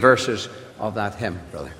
verses of that hymn, brother.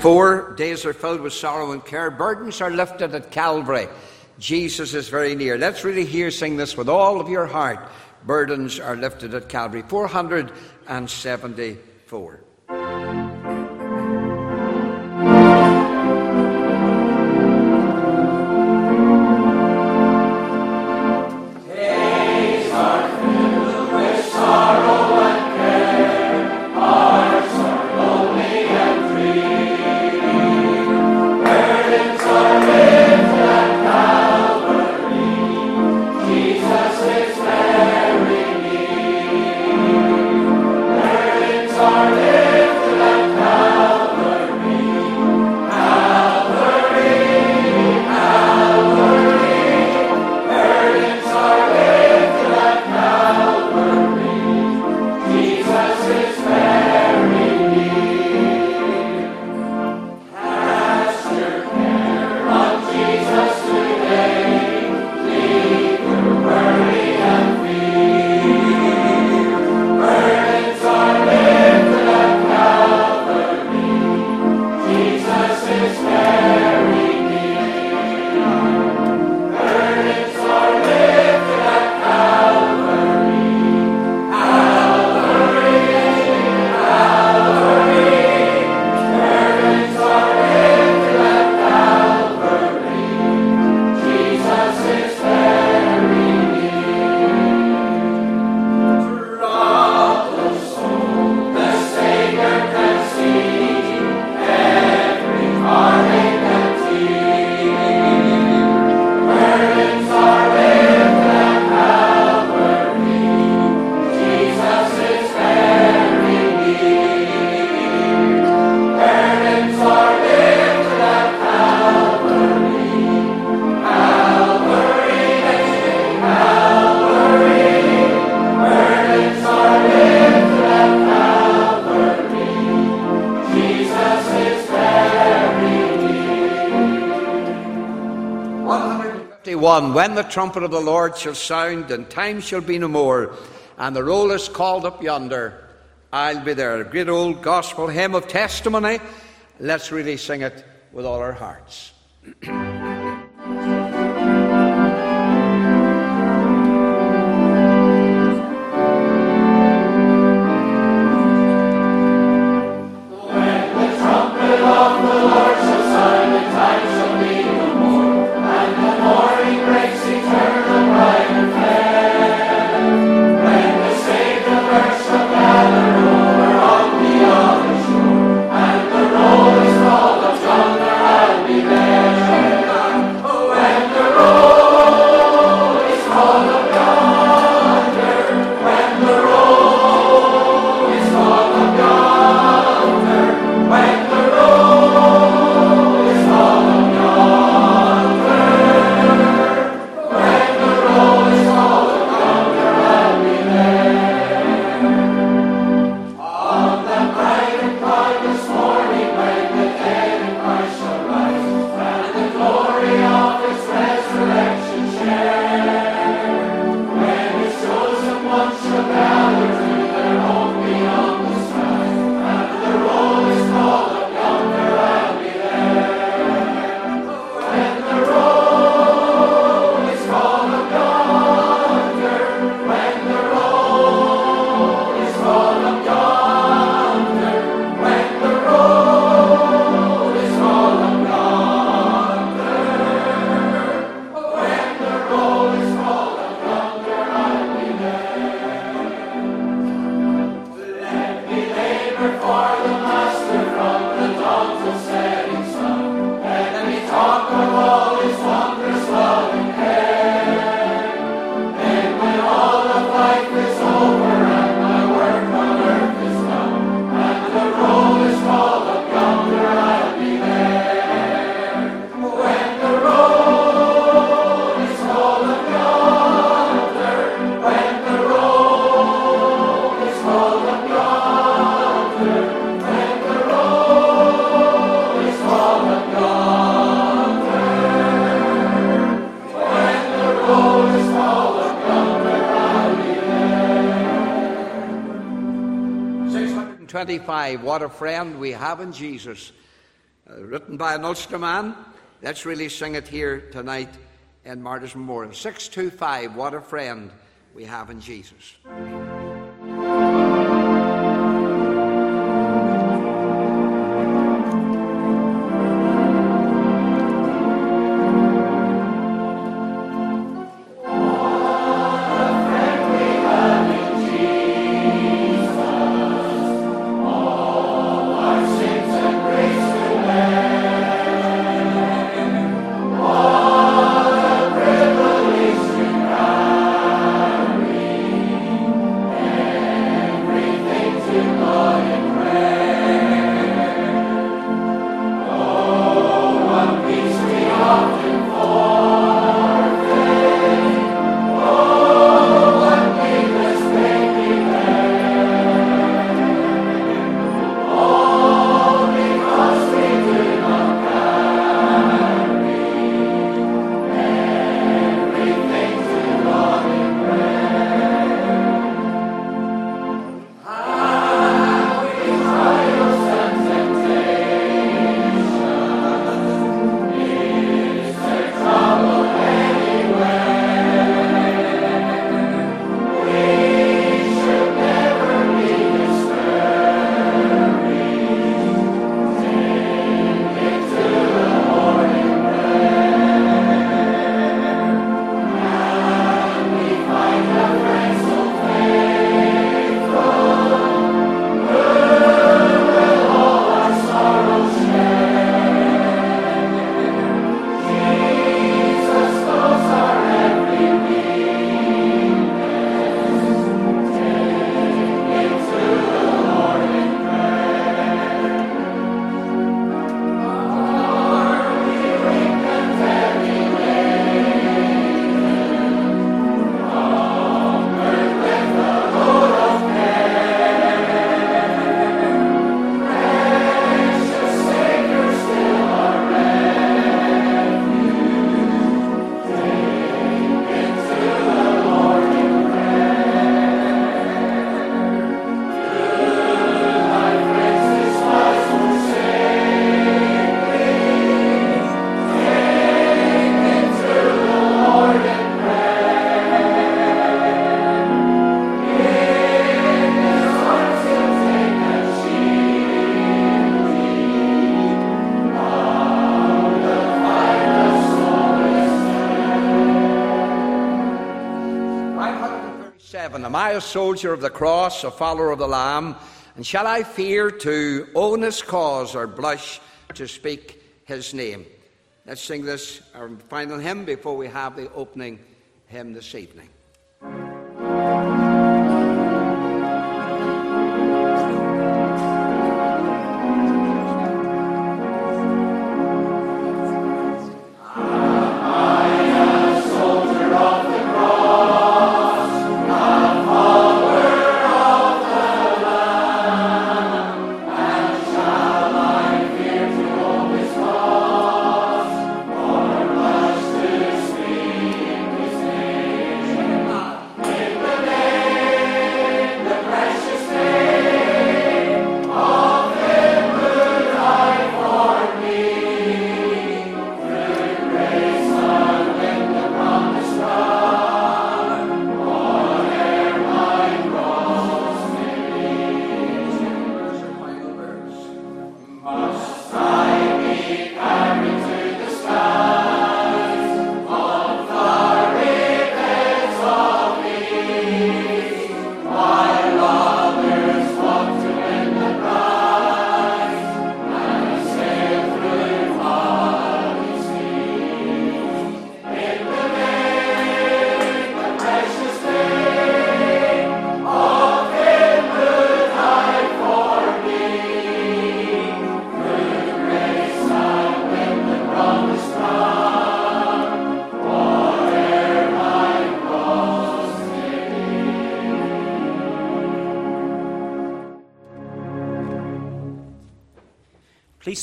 Four days are filled with sorrow and care. Burdens are lifted at Calvary. Jesus is very near. Let's really hear sing this with all of your heart. Burdens are lifted at Calvary. 474. When the trumpet of the Lord shall sound, and time shall be no more, and the roll is called up yonder, I'll be there. A great old gospel hymn of testimony. Let's really sing it with all our hearts. 25, What a Friend We Have in Jesus, uh, written by an Ulster man. Let's really sing it here tonight in Martyrs Memorial. 625, What a Friend We Have in Jesus. A soldier of the cross, a follower of the Lamb? And shall I fear to own his cause or blush to speak his name? Let's sing this, our final hymn, before we have the opening hymn this evening.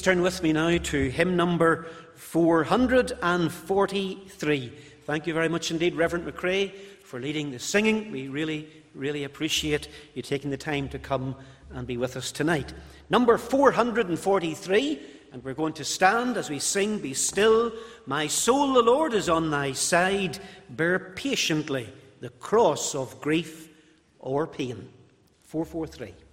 Turn with me now to hymn number 443. Thank you very much indeed, Reverend McCrae, for leading the singing. We really, really appreciate you taking the time to come and be with us tonight. Number 443, and we're going to stand as we sing, Be still, my soul, the Lord is on thy side. Bear patiently the cross of grief or pain. 443.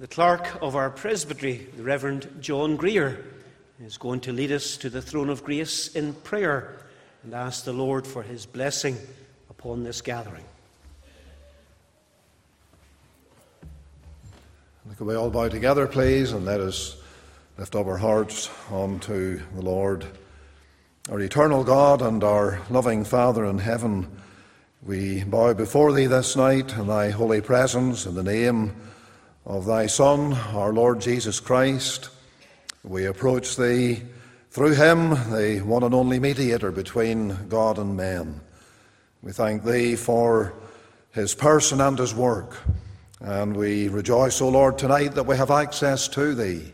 Of our presbytery, the Reverend John Greer, is going to lead us to the throne of grace in prayer and ask the Lord for his blessing upon this gathering. Can we all bow together, please, and let us lift up our hearts unto the Lord. Our eternal God and our loving Father in heaven, we bow before Thee this night in Thy holy presence in the name of thy Son, our Lord Jesus Christ. We approach thee through him, the one and only mediator between God and men. We thank thee for his person and his work. And we rejoice, O Lord, tonight that we have access to thee,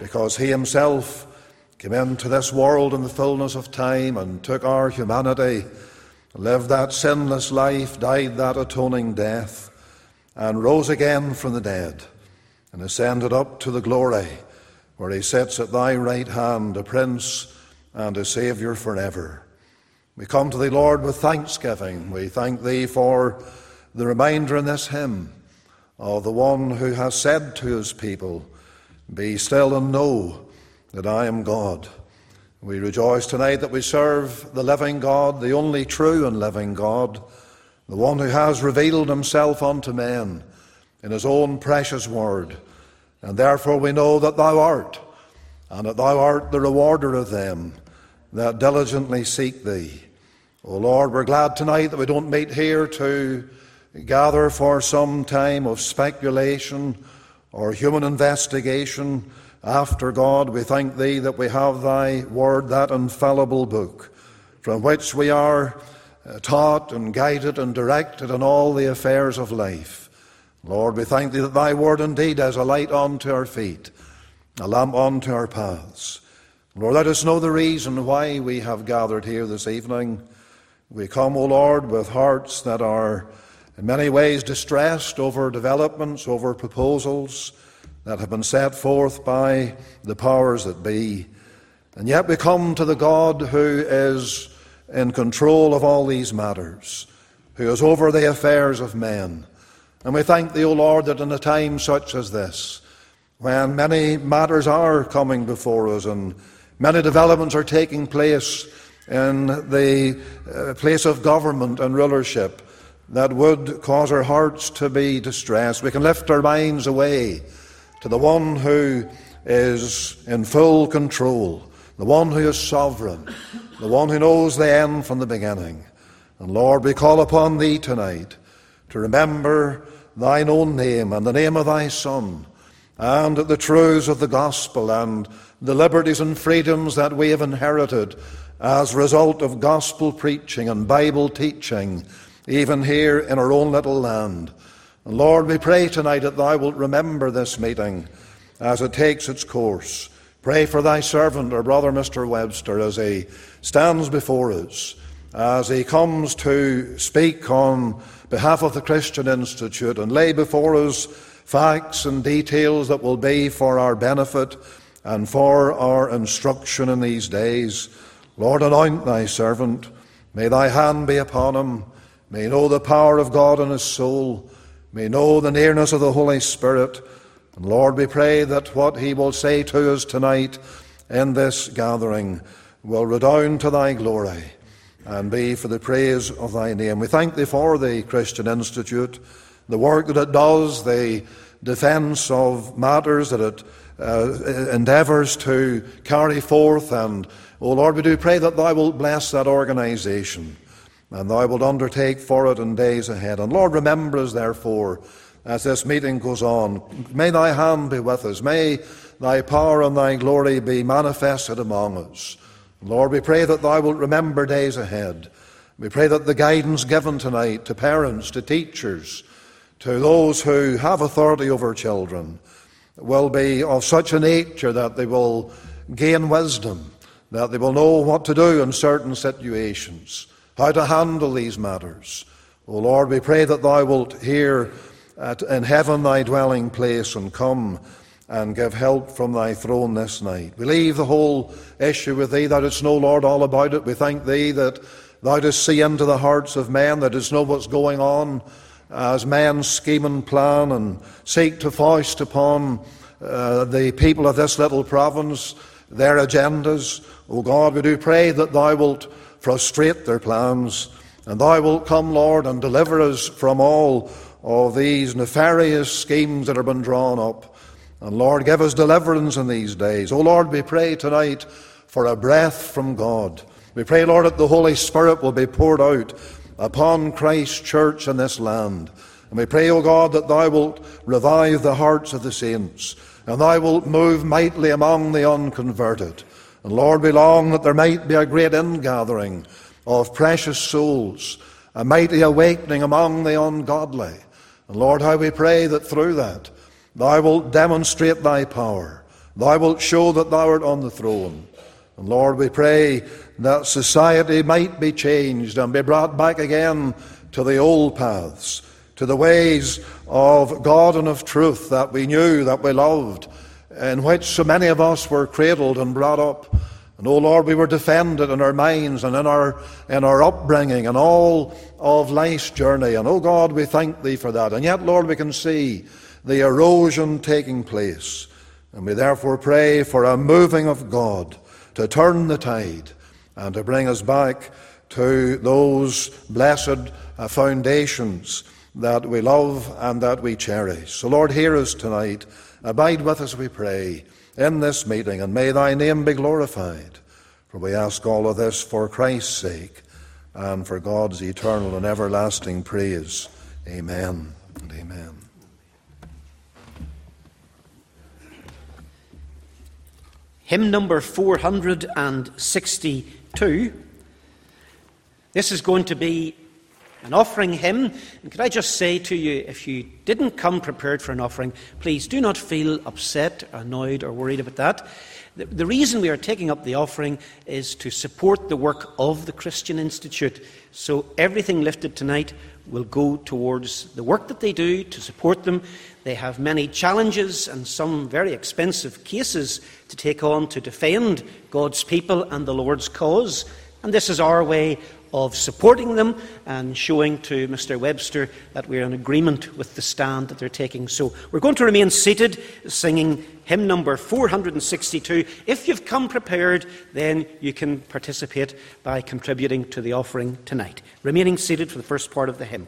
because he himself came into this world in the fullness of time and took our humanity, lived that sinless life, died that atoning death and rose again from the dead and ascended up to the glory where he sits at thy right hand, a prince and a saviour forever. We come to thee, Lord, with thanksgiving. We thank thee for the reminder in this hymn of the one who has said to his people, Be still and know that I am God. We rejoice tonight that we serve the living God, the only true and living God, the one who has revealed himself unto men in his own precious word. And therefore we know that thou art, and that thou art the rewarder of them that diligently seek thee. O Lord, we're glad tonight that we don't meet here to gather for some time of speculation or human investigation after God. We thank Thee that we have Thy Word, that infallible book, from which we are Uh, taught and guided and directed in all the affairs of life. Lord, we thank Thee that Thy Word indeed is a light unto our feet, a lamp unto our paths. Lord, let us know the reason why we have gathered here this evening. We come, O Lord, with hearts that are in many ways distressed over developments, over proposals that have been set forth by the powers that be. And yet we come to the God who is in control of all these matters, who is over the affairs of men. And we thank Thee, O Lord, that in a time such as this, when many matters are coming before us and many developments are taking place in the uh, place of government and rulership, that would cause our hearts to be distressed. We can lift our minds away to the one who is in full control, the one who is sovereign, the one who knows the end from the beginning. And Lord, we call upon Thee tonight to remember Thine own name and the name of Thy Son, and the truths of the gospel and the liberties and freedoms that we have inherited as result of gospel preaching and Bible teaching even here in our own little land. And Lord, we pray tonight that Thou wilt remember this meeting as it takes its course. Pray for Thy servant, our brother Mr. Webster, as he stands before us, as he comes to speak on behalf of the Christian Institute and lay before us facts and details that will be for our benefit and for our instruction in these days. Lord, anoint thy servant. May thy hand be upon him may know the power of God in his soul, may know the nearness of the Holy Spirit. And Lord, we pray that what he will say to us tonight in this gathering will redound to thy glory and be for the praise of thy name. We thank thee for the Christian Institute, the work that it does, the defence of matters that it uh, endeavours to carry forth. And, O oh Lord, we do pray that thou wilt bless that organisation and thou wilt undertake for it in days ahead. And Lord, remember us, therefore, as this meeting goes on. May thy hand be with us. May thy power and thy glory be manifested among us. Lord, we pray that thou wilt remember days ahead. We pray that the guidance given tonight to parents, to teachers, to those who have authority over children will be of such a nature that they will gain wisdom, that they will know what to do in certain situations how to handle these matters. O Lord, we pray that Thou wilt hear in heaven Thy dwelling place and come and give help from Thy throne this night. We leave the whole issue with Thee, Thou dost know, Lord, all about it. We thank Thee that Thou dost see into the hearts of men, that dost know what's going on as men scheme and plan and seek to foist upon uh, the people of this little province their agendas. O God, we do pray that Thou wilt frustrate their plans. And thou wilt come, Lord, and deliver us from all of these nefarious schemes that have been drawn up. And Lord, give us deliverance in these days. Oh Lord, we pray tonight for a breath from God. We pray, Lord, that the Holy Spirit will be poured out upon Christ's church in this land. And we pray, O God, that Thou wilt revive the hearts of the saints, and Thou wilt move mightily among the unconverted. And Lord, we long that there might be a great ingathering of precious souls, a mighty awakening among the ungodly. And Lord, how we pray that through that Thou wilt demonstrate Thy power. Thou wilt show that Thou art on the throne. And Lord, we pray that society might be changed and be brought back again to the old paths, to the ways of God and of truth that we knew, that we loved, in which so many of us were cradled and brought up. And, oh Lord, we were defended in our minds and in our, in our upbringing and all of life's journey. And, oh God, we thank Thee for that. And yet, Lord, we can see the erosion taking place. And we therefore pray for a moving of God to turn the tide and to bring us back to those blessed uh, foundations that we love and that we cherish. So, Lord, hear us tonight. Abide with us, we pray in this meeting, and may thy name be glorified. For we ask all of this for Christ's sake and for God's eternal and everlasting praise. Amen and amen. Hymn number 462. This is going to be an offering hymn. And could I just say to you, if you didn't come prepared for an offering, please do not feel upset, annoyed, or worried about that. The, the reason we are taking up the offering is to support the work of the Christian Institute. So everything lifted tonight will go towards the work that they do to support them. They have many challenges and some very expensive cases to take on to defend God's people and the Lord's cause. And this is our way of supporting them and showing to Mr. Webster that we're in agreement with the stand that they're taking. So we're going to remain seated, singing hymn number 462. If you've come prepared, then you can participate by contributing to the offering tonight. Remaining seated for the first part of the hymn.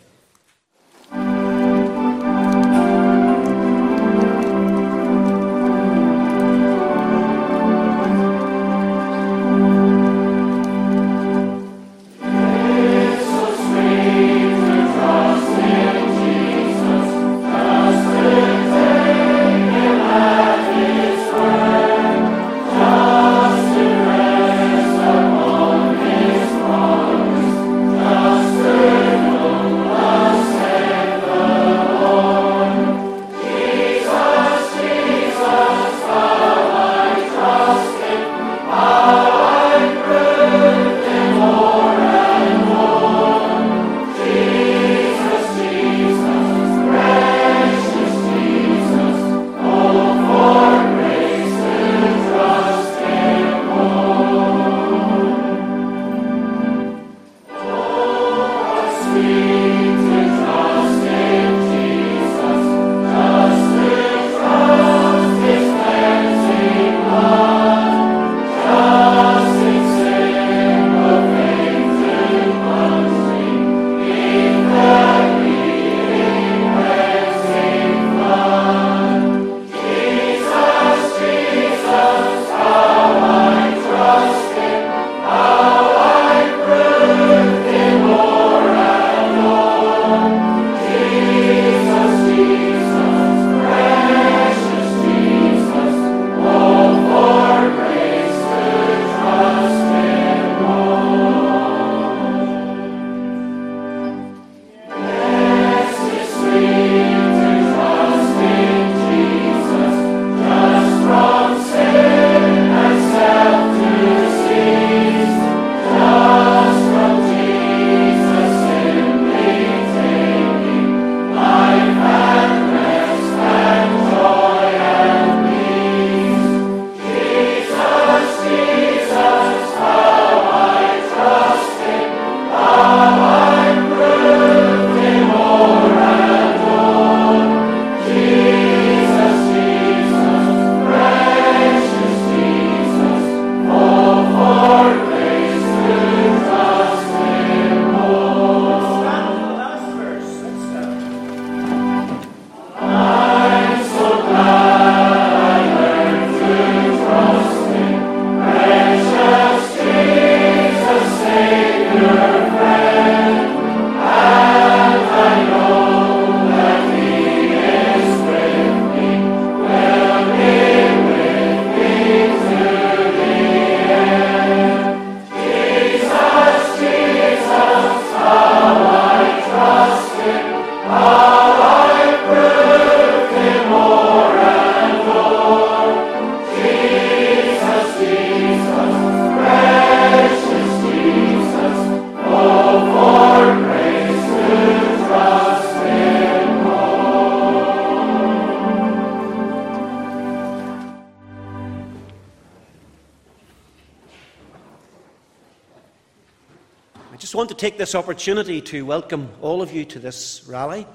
Take this opportunity to welcome all of you to this rally.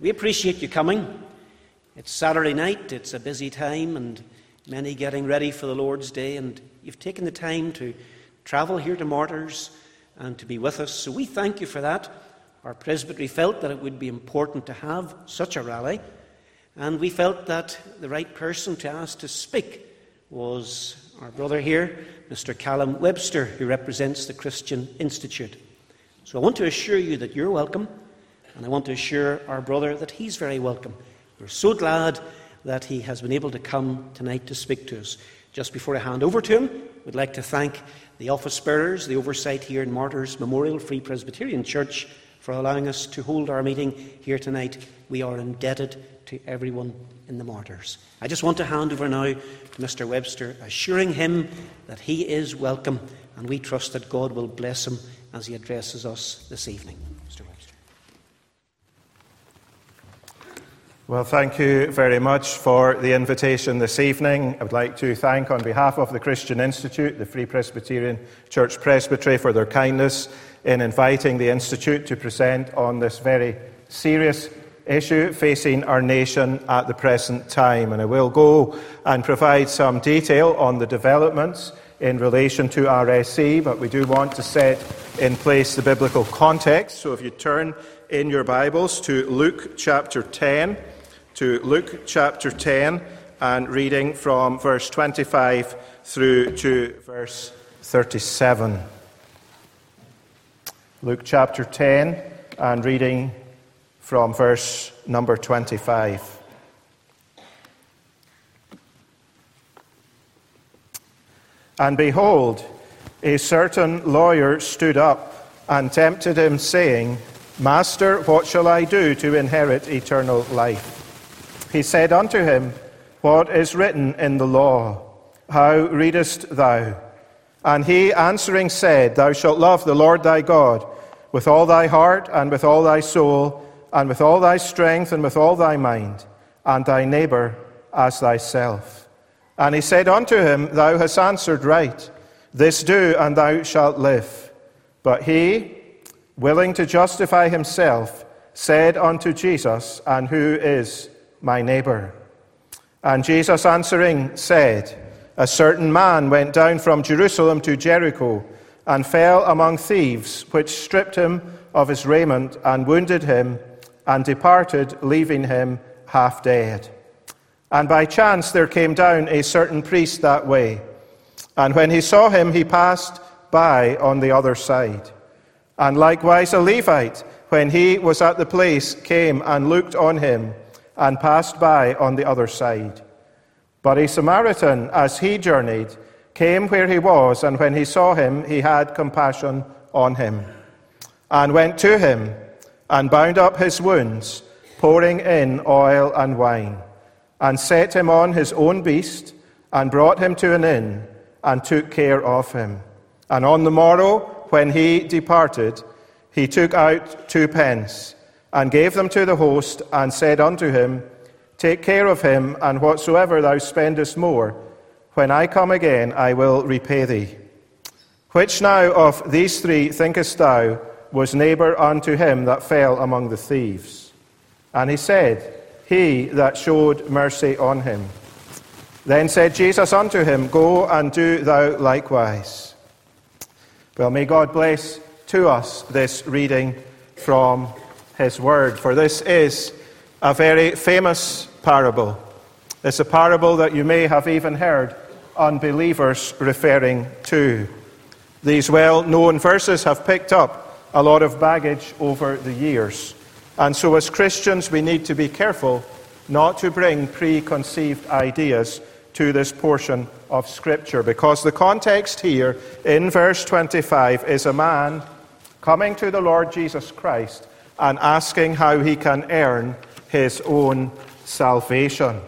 We appreciate you coming. It's Saturday night, it's a busy time, and many getting ready for the Lord's Day, and you've taken the time to travel here to Martyrs and to be with us. So we thank you for that. Our presbytery felt that it would be important to have such a rally, and we felt that the right person to ask to speak was our brother here, Mr. Callum Webster, who represents the Christian Institute. So I want to assure you that you're welcome, and I want to assure our brother that he's very welcome. We're so glad that he has been able to come tonight to speak to us. Just before I hand over to him, we'd like to thank the office bearers, the oversight here in Martyrs Memorial Free Presbyterian Church for allowing us to hold our meeting here tonight. We are indebted to everyone in the Martyrs. I just want to hand over now to Mr. Webster, assuring him that he is welcome, and we trust that God will bless him as he addresses us this evening. Mr. Webster. Well, thank you very much for the invitation this evening. I would like to thank, on behalf of the Christian Institute, the Free Presbyterian Church Presbytery, for their kindness in inviting the Institute to present on this very serious issue facing our nation at the present time. And I will go and provide some detail on the developments in relation to RSE, but we do want to set in place the biblical context. So if you turn in your Bibles to Luke chapter 10, to Luke chapter 10, and reading from verse 25 through to verse 37. Luke chapter 10, and reading from verse number 25. And behold, a certain lawyer stood up and tempted him, saying, Master, what shall I do to inherit eternal life? He said unto him, What is written in the law? How readest thou? And he answering said, Thou shalt love the Lord thy God with all thy heart and with all thy soul and with all thy strength and with all thy mind, and thy neighbor as thyself. And he said unto him, Thou hast answered right. This do, and thou shalt live. But he, willing to justify himself, said unto Jesus, And who is my neighbor? And Jesus answering said, A certain man went down from Jerusalem to Jericho and fell among thieves, which stripped him of his raiment and wounded him and departed, leaving him half dead. And by chance there came down a certain priest that way. And when he saw him, he passed by on the other side. And likewise a Levite, when he was at the place, came and looked on him and passed by on the other side. But a Samaritan, as he journeyed, came where he was, and when he saw him, he had compassion on him, and went to him and bound up his wounds, pouring in oil and wine, and set him on his own beast, and brought him to an inn, and took care of him. And on the morrow, when he departed, he took out two pence, and gave them to the host, and said unto him, Take care of him, and whatsoever thou spendest more, when I come again, I will repay thee. Which now of these three thinkest thou was neighbor unto him that fell among the thieves. And he said, He that showed mercy on him. Then said Jesus unto him, Go and do thou likewise. Well, may God bless to us this reading from his word, for this is a very famous parable. It's a parable that you may have even heard unbelievers referring to. These well known verses have picked up a lot of baggage over the years. And so, as Christians, we need to be careful not to bring preconceived ideas to this portion of Scripture, because the context here in verse 25 is a man coming to the Lord Jesus Christ and asking how he can earn his own salvation,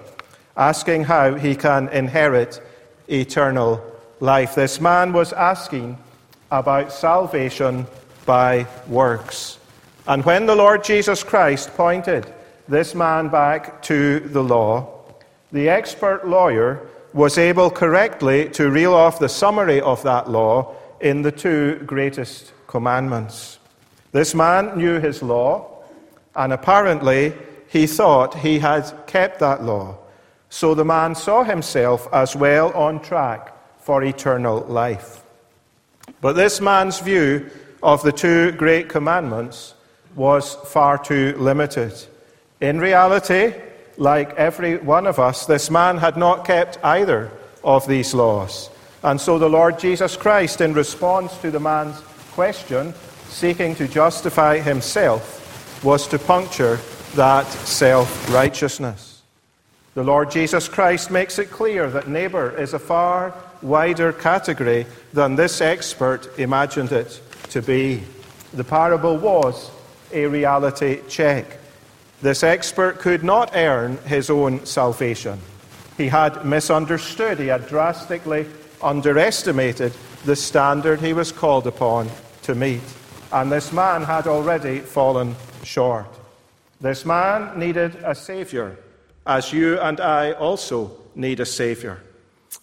asking how he can inherit eternal life. This man was asking about salvation by works. And when the Lord Jesus Christ pointed this man back to the law, the expert lawyer was able correctly to reel off the summary of that law in the two greatest commandments. This man knew his law, and apparently he thought he had kept that law. So the man saw himself as well on track for eternal life. But this man's view of the two great commandments was far too limited. In reality, like every one of us, this man had not kept either of these laws. And so the Lord Jesus Christ, in response to the man's question, seeking to justify himself, was to puncture that self righteousness. The Lord Jesus Christ makes it clear that neighbor is a far wider category than this expert imagined it to be. The parable was a reality check. This expert could not earn his own salvation. He had misunderstood, he had drastically underestimated the standard he was called upon to meet. And this man had already fallen short. This man needed a Savior, as you and I also need a Savior.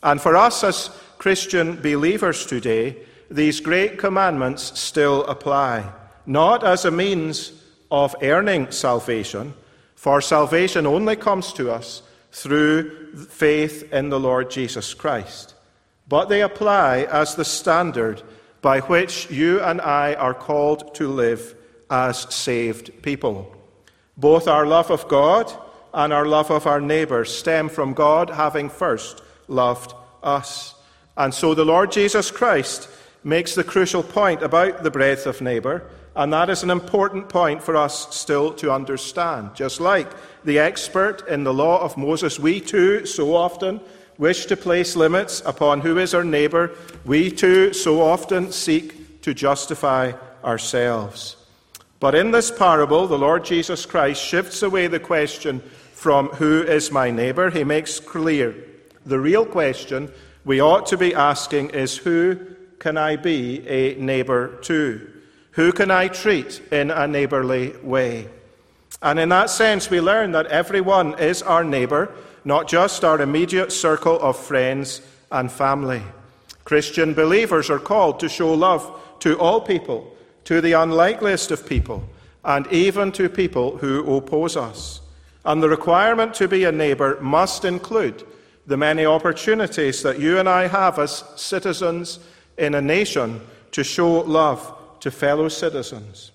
And for us as Christian believers today, these great commandments still apply, not as a means of earning salvation, for salvation only comes to us through faith in the Lord Jesus Christ, but they apply as the standard by which you and I are called to live as saved people. Both our love of God and our love of our neighbour stem from God having first loved us. And so the Lord Jesus Christ makes the crucial point about the breadth of neighbour, and that is an important point for us still to understand. Just like the expert in the law of Moses, we too so often wish to place limits upon who is our neighbour. We too so often seek to justify ourselves. But in this parable, the Lord Jesus Christ shifts away the question from who is my neighbour. He makes clear the real question we ought to be asking is who can I be a neighbour to? Who can I treat in a neighbourly way? And in that sense, we learn that everyone is our neighbour, not just our immediate circle of friends and family. Christian believers are called to show love to all people, to the unlikeliest of people, and even to people who oppose us. And the requirement to be a neighbour must include the many opportunities that you and I have as citizens in a nation to show love to fellow citizens.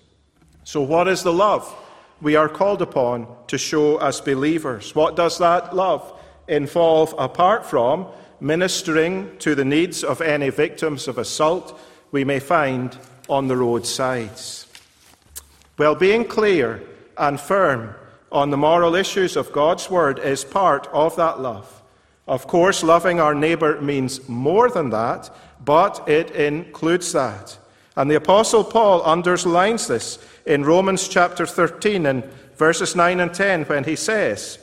So, what is the love we are called upon to show as believers? What does that love involve apart from ministering to the needs of any victims of assault we may find on the roadsides? Well, being clear and firm on the moral issues of God's Word is part of that love. Of course, loving our neighbour means more than that, but it includes that. And the Apostle Paul underlines this in Romans chapter 13 and verses 9 and 10 when he says,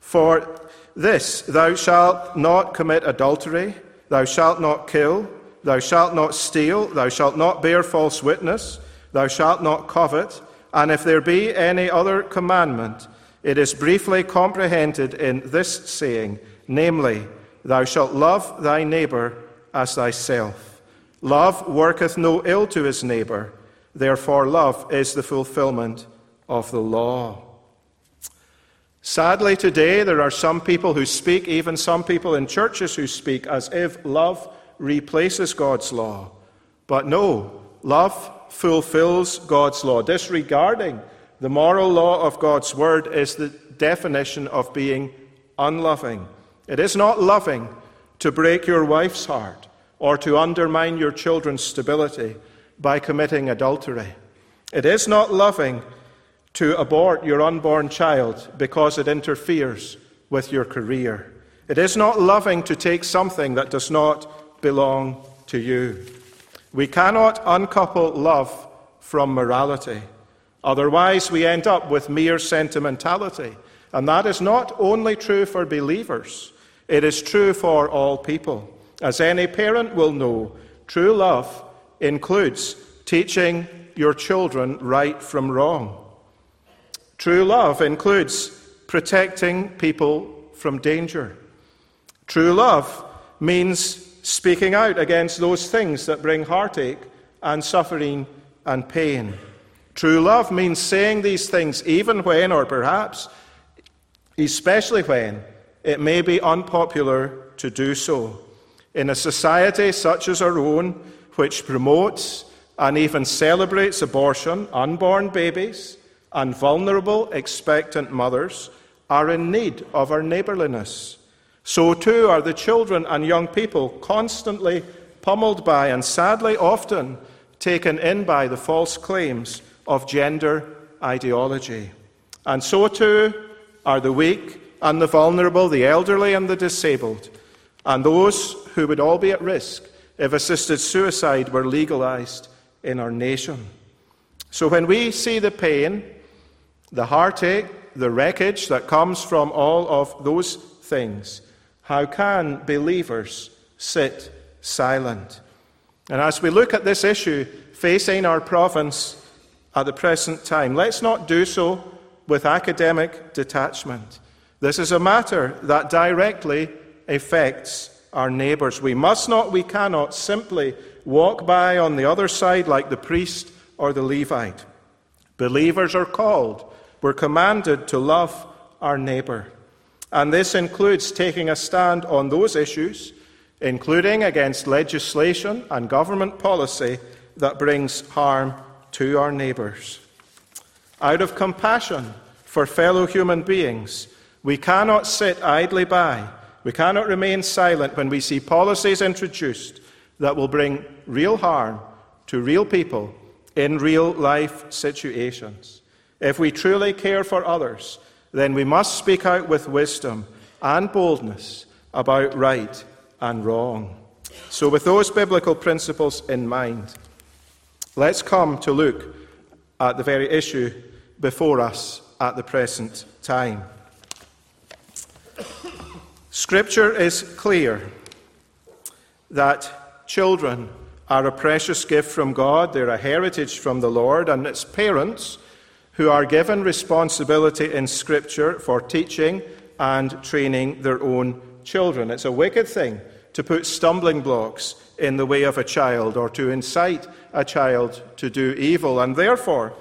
For this, thou shalt not commit adultery, thou shalt not kill, thou shalt not steal, thou shalt not bear false witness, thou shalt not covet, and if there be any other commandment, it is briefly comprehended in this saying, namely, Thou shalt love thy neighbour as thyself. Love worketh no ill to his neighbour. Therefore, love is the fulfillment of the law. Sadly, today there are some people who speak, even some people in churches who speak, as if love replaces God's law. But no, love fulfills God's law. Disregarding the moral law of God's word is the definition of being unloving. It is not loving to break your wife's heart or to undermine your children's stability by committing adultery. It is not loving to abort your unborn child because it interferes with your career. It is not loving to take something that does not belong to you. We cannot uncouple love from morality. Otherwise, we end up with mere sentimentality. And that is not only true for believers, it is true for all people. As any parent will know, true love includes teaching your children right from wrong. True love includes protecting people from danger. True love means speaking out against those things that bring heartache and suffering and pain. True love means saying these things even when, or perhaps especially when, it may be unpopular to do so. In a society such as our own, which promotes and even celebrates abortion, unborn babies and vulnerable expectant mothers are in need of our neighbourliness. So too are the children and young people constantly pummeled by and sadly often taken in by the false claims of gender ideology. And so too are the weak and the vulnerable, the elderly and the disabled, and those who would all be at risk if assisted suicide were legalized in our nation. So when we see the pain, the heartache, the wreckage that comes from all of those things, how can believers sit silent? And as we look at this issue facing our province at the present time, let's not do so with academic detachment. This is a matter that directly affects our neighbours. We must not, we cannot simply walk by on the other side like the priest or the Levite. Believers are called, we're commanded to love our neighbour. And this includes taking a stand on those issues, including against legislation and government policy that brings harm to our neighbours. Out of compassion for fellow human beings, we cannot sit idly by. We cannot remain silent when we see policies introduced that will bring real harm to real people in real life situations. If we truly care for others, then we must speak out with wisdom and boldness about right and wrong. So, with those biblical principles in mind, let's come to look at the very issue before us at the present time. Scripture is clear that Children are a precious gift from God, they're a heritage from the Lord, and it's parents who are given responsibility in Scripture for teaching and training their own children. It's a wicked thing to put stumbling blocks in the way of a child or to incite a child to do evil, and therefore,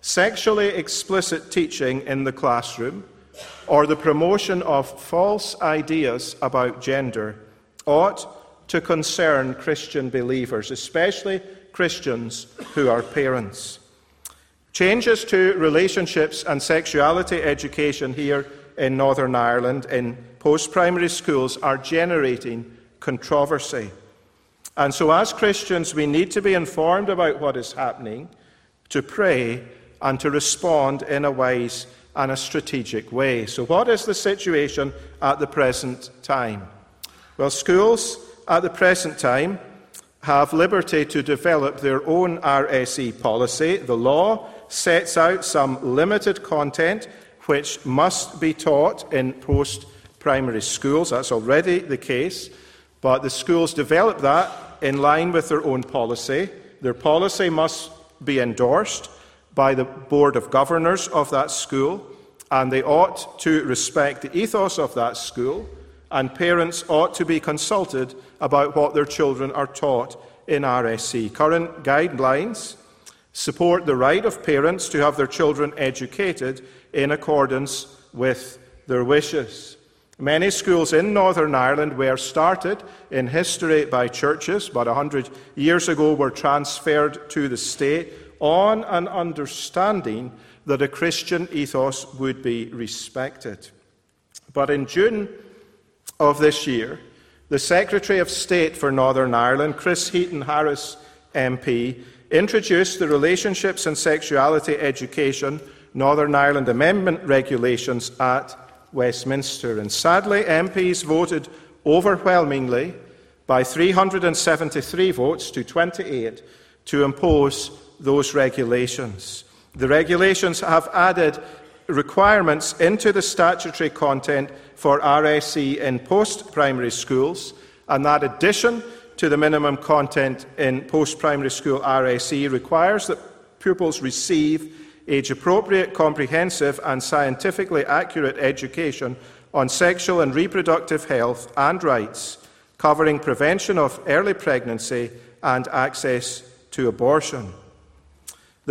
sexually explicit teaching in the classroom or the promotion of false ideas about gender ought to concern Christian believers, especially Christians who are parents. Changes to relationships and sexuality education here in Northern Ireland in post primary schools are generating controversy. And so, as Christians, we need to be informed about what is happening, to pray, and to respond in a wise and a strategic way. So, what is the situation at the present time? Well, schools at the present time have liberty to develop their own RSE policy. The law sets out some limited content which must be taught in post primary schools. That's already the case. But the schools develop that in line with their own policy. Their policy must be endorsed by the Board of Governors of that school, and they ought to respect the ethos of that school and parents ought to be consulted about what their children are taught in RSE. Current guidelines support the right of parents to have their children educated in accordance with their wishes. Many schools in Northern Ireland were started in history by churches, but a hundred years ago were transferred to the state on an understanding that a Christian ethos would be respected. But in June of this year, the Secretary of State for Northern Ireland, Chris Heaton Harris MP, introduced the Relationships and Sexuality Education Northern Ireland Amendment regulations at Westminster. And sadly, MPs voted overwhelmingly by 373 votes to 28 to impose those regulations. The regulations have added requirements into the statutory content for RSE in post primary schools, and that addition to the minimum content in post primary school RSE requires that pupils receive age appropriate, comprehensive, and scientifically accurate education on sexual and reproductive health and rights, covering prevention of early pregnancy and access to abortion.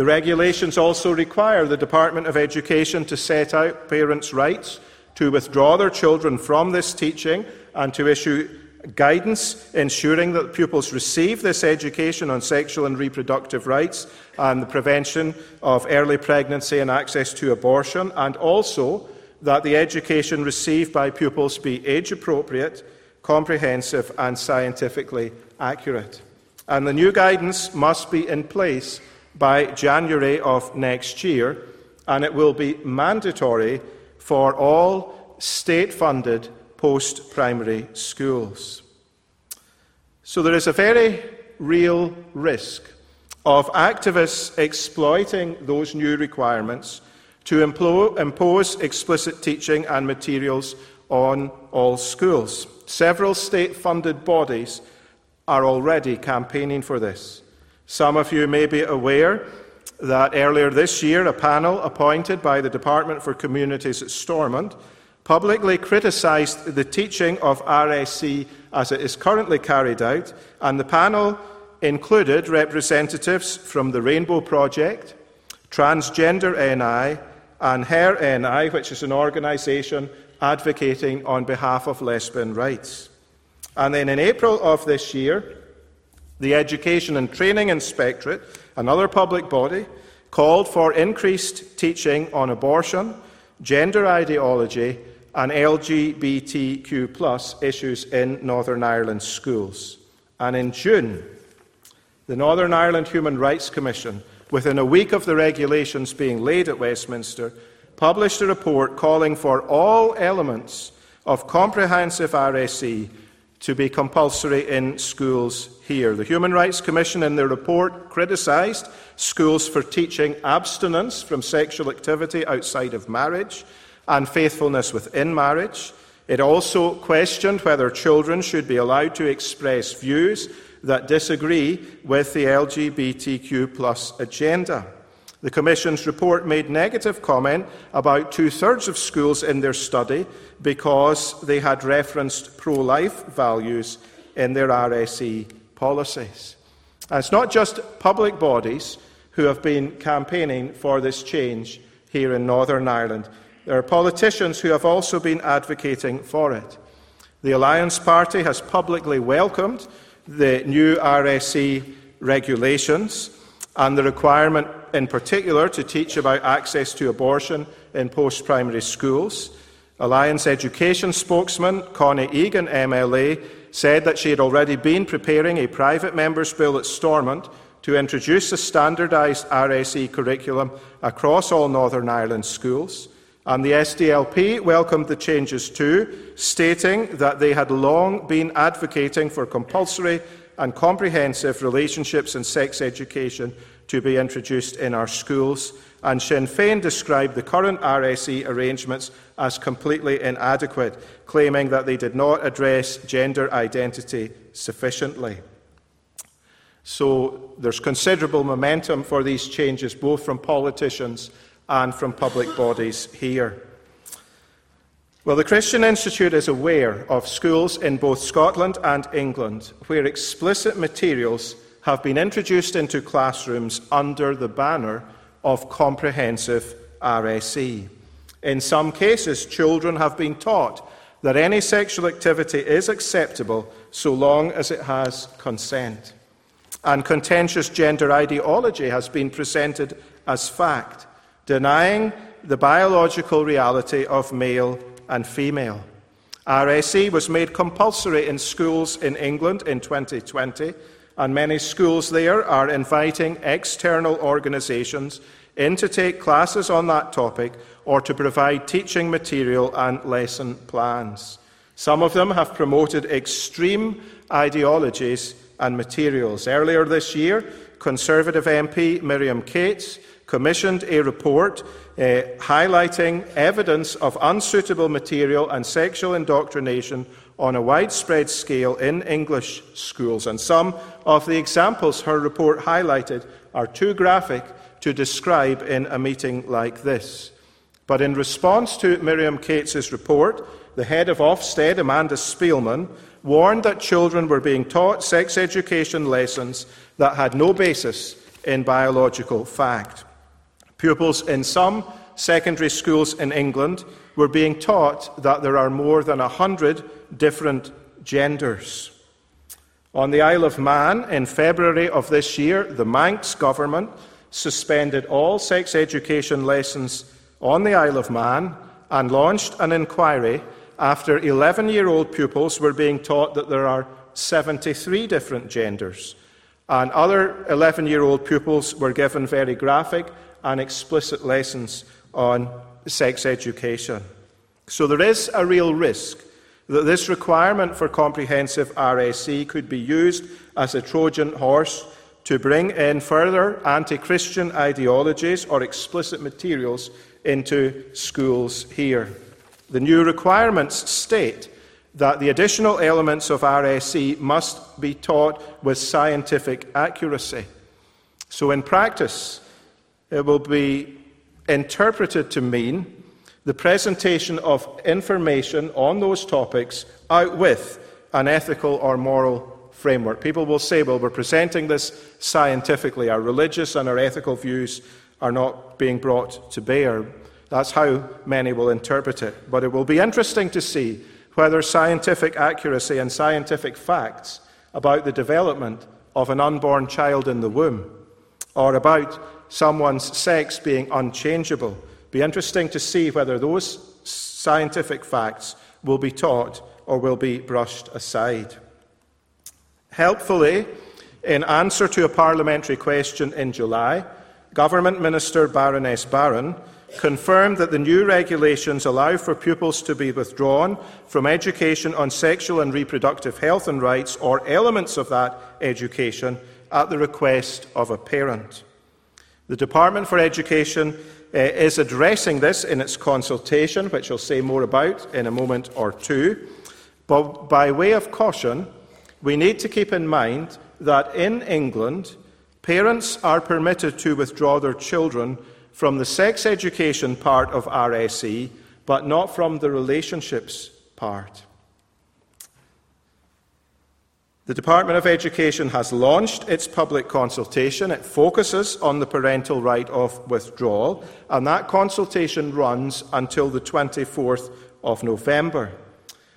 The regulations also require the Department of Education to set out parents' rights to withdraw their children from this teaching and to issue guidance ensuring that pupils receive this education on sexual and reproductive rights and the prevention of early pregnancy and access to abortion, and also that the education received by pupils be age appropriate, comprehensive, and scientifically accurate. And the new guidance must be in place by January of next year, and it will be mandatory for all state funded post primary schools. So there is a very real risk of activists exploiting those new requirements to impose explicit teaching and materials on all schools. Several state funded bodies are already campaigning for this. Some of you may be aware that earlier this year, a panel appointed by the Department for Communities at Stormont publicly criticised the teaching of RSE as it is currently carried out, and the panel included representatives from the Rainbow Project, Transgender NI, and Her NI, which is an organisation advocating on behalf of lesbian rights. And then in April of this year, the Education and Training Inspectorate, another public body, called for increased teaching on abortion, gender ideology, and LGBTQ issues in Northern Ireland schools. And in June, the Northern Ireland Human Rights Commission, within a week of the regulations being laid at Westminster, published a report calling for all elements of comprehensive RSE to be compulsory in schools here. The Human Rights Commission, in their report, criticised schools for teaching abstinence from sexual activity outside of marriage and faithfulness within marriage. It also questioned whether children should be allowed to express views that disagree with the LGBTQ plus agenda. The Commission's report made negative comment about two thirds of schools in their study because they had referenced pro life values in their RSE policies. And it's not just public bodies who have been campaigning for this change here in Northern Ireland. There are politicians who have also been advocating for it. The Alliance Party has publicly welcomed the new RSE regulations and the requirement, in particular, to teach about access to abortion in post primary schools. Alliance Education spokesman Connie Egan, MLA, said that she had already been preparing a private member's bill at Stormont to introduce a standardised RSE curriculum across all Northern Ireland schools. And the SDLP welcomed the changes too, stating that they had long been advocating for compulsory and comprehensive relationships and sex education to be introduced in our schools. And Sinn Féin described the current RSE arrangements as completely inadequate, claiming that they did not address gender identity sufficiently. So there's considerable momentum for these changes, both from politicians and from public bodies here. Well, the Christian Institute is aware of schools in both Scotland and England where explicit materials have been introduced into classrooms under the banner of comprehensive RSE. In some cases, children have been taught that any sexual activity is acceptable so long as it has consent. And contentious gender ideology has been presented as fact denying the biological reality of male and female. RSE was made compulsory in schools in England in 2020, and many schools there are inviting external organisations in to take classes on that topic or to provide teaching material and lesson plans. Some of them have promoted extreme ideologies and materials. Earlier this year, Conservative MP Miriam Cates commissioned a report uh, highlighting evidence of unsuitable material and sexual indoctrination on a widespread scale in English schools. And some of the examples her report highlighted are too graphic to describe in a meeting like this. But in response to Miriam Cates's report, the head of Ofsted, Amanda Spielman, warned that children were being taught sex education lessons that had no basis in biological fact. Pupils in some secondary schools in England were being taught that there are more than a hundred different genders. On the Isle of Man, in February of this year, the Manx government suspended all sex education lessons on the Isle of Man and launched an inquiry after 11 year old pupils were being taught that there are 73 different genders. And other 11 year old pupils were given very graphic and explicit lessons on sex education. So there is a real risk that this requirement for comprehensive RSE could be used as a Trojan horse to bring in further anti Christian ideologies or explicit materials into schools here. The new requirements state that the additional elements of RSE must be taught with scientific accuracy. So, in practice, it will be interpreted to mean the presentation of information on those topics out with an ethical or moral framework. People will say, well, we're presenting this scientifically. Our religious and our ethical views are not being brought to bear. That's how many will interpret it. But it will be interesting to see whether scientific accuracy and scientific facts about the development of an unborn child in the womb or about someone's sex being unchangeable. Be interesting to see whether those scientific facts will be taught or will be brushed aside. Helpfully, in answer to a parliamentary question in July, Government Minister Baroness Barran confirmed that the new regulations allow for pupils to be withdrawn from education on sexual and reproductive health and rights or elements of that education at the request of a parent. The Department for Education Uh, is addressing this in its consultation, which I'll say more about in a moment or two. But by way of caution, we need to keep in mind that in England, parents are permitted to withdraw their children from the sex education part of RSE, but not from the relationships part. The Department of Education has launched its public consultation. It focuses on the parental right of withdrawal, and that consultation runs until the 24th of November.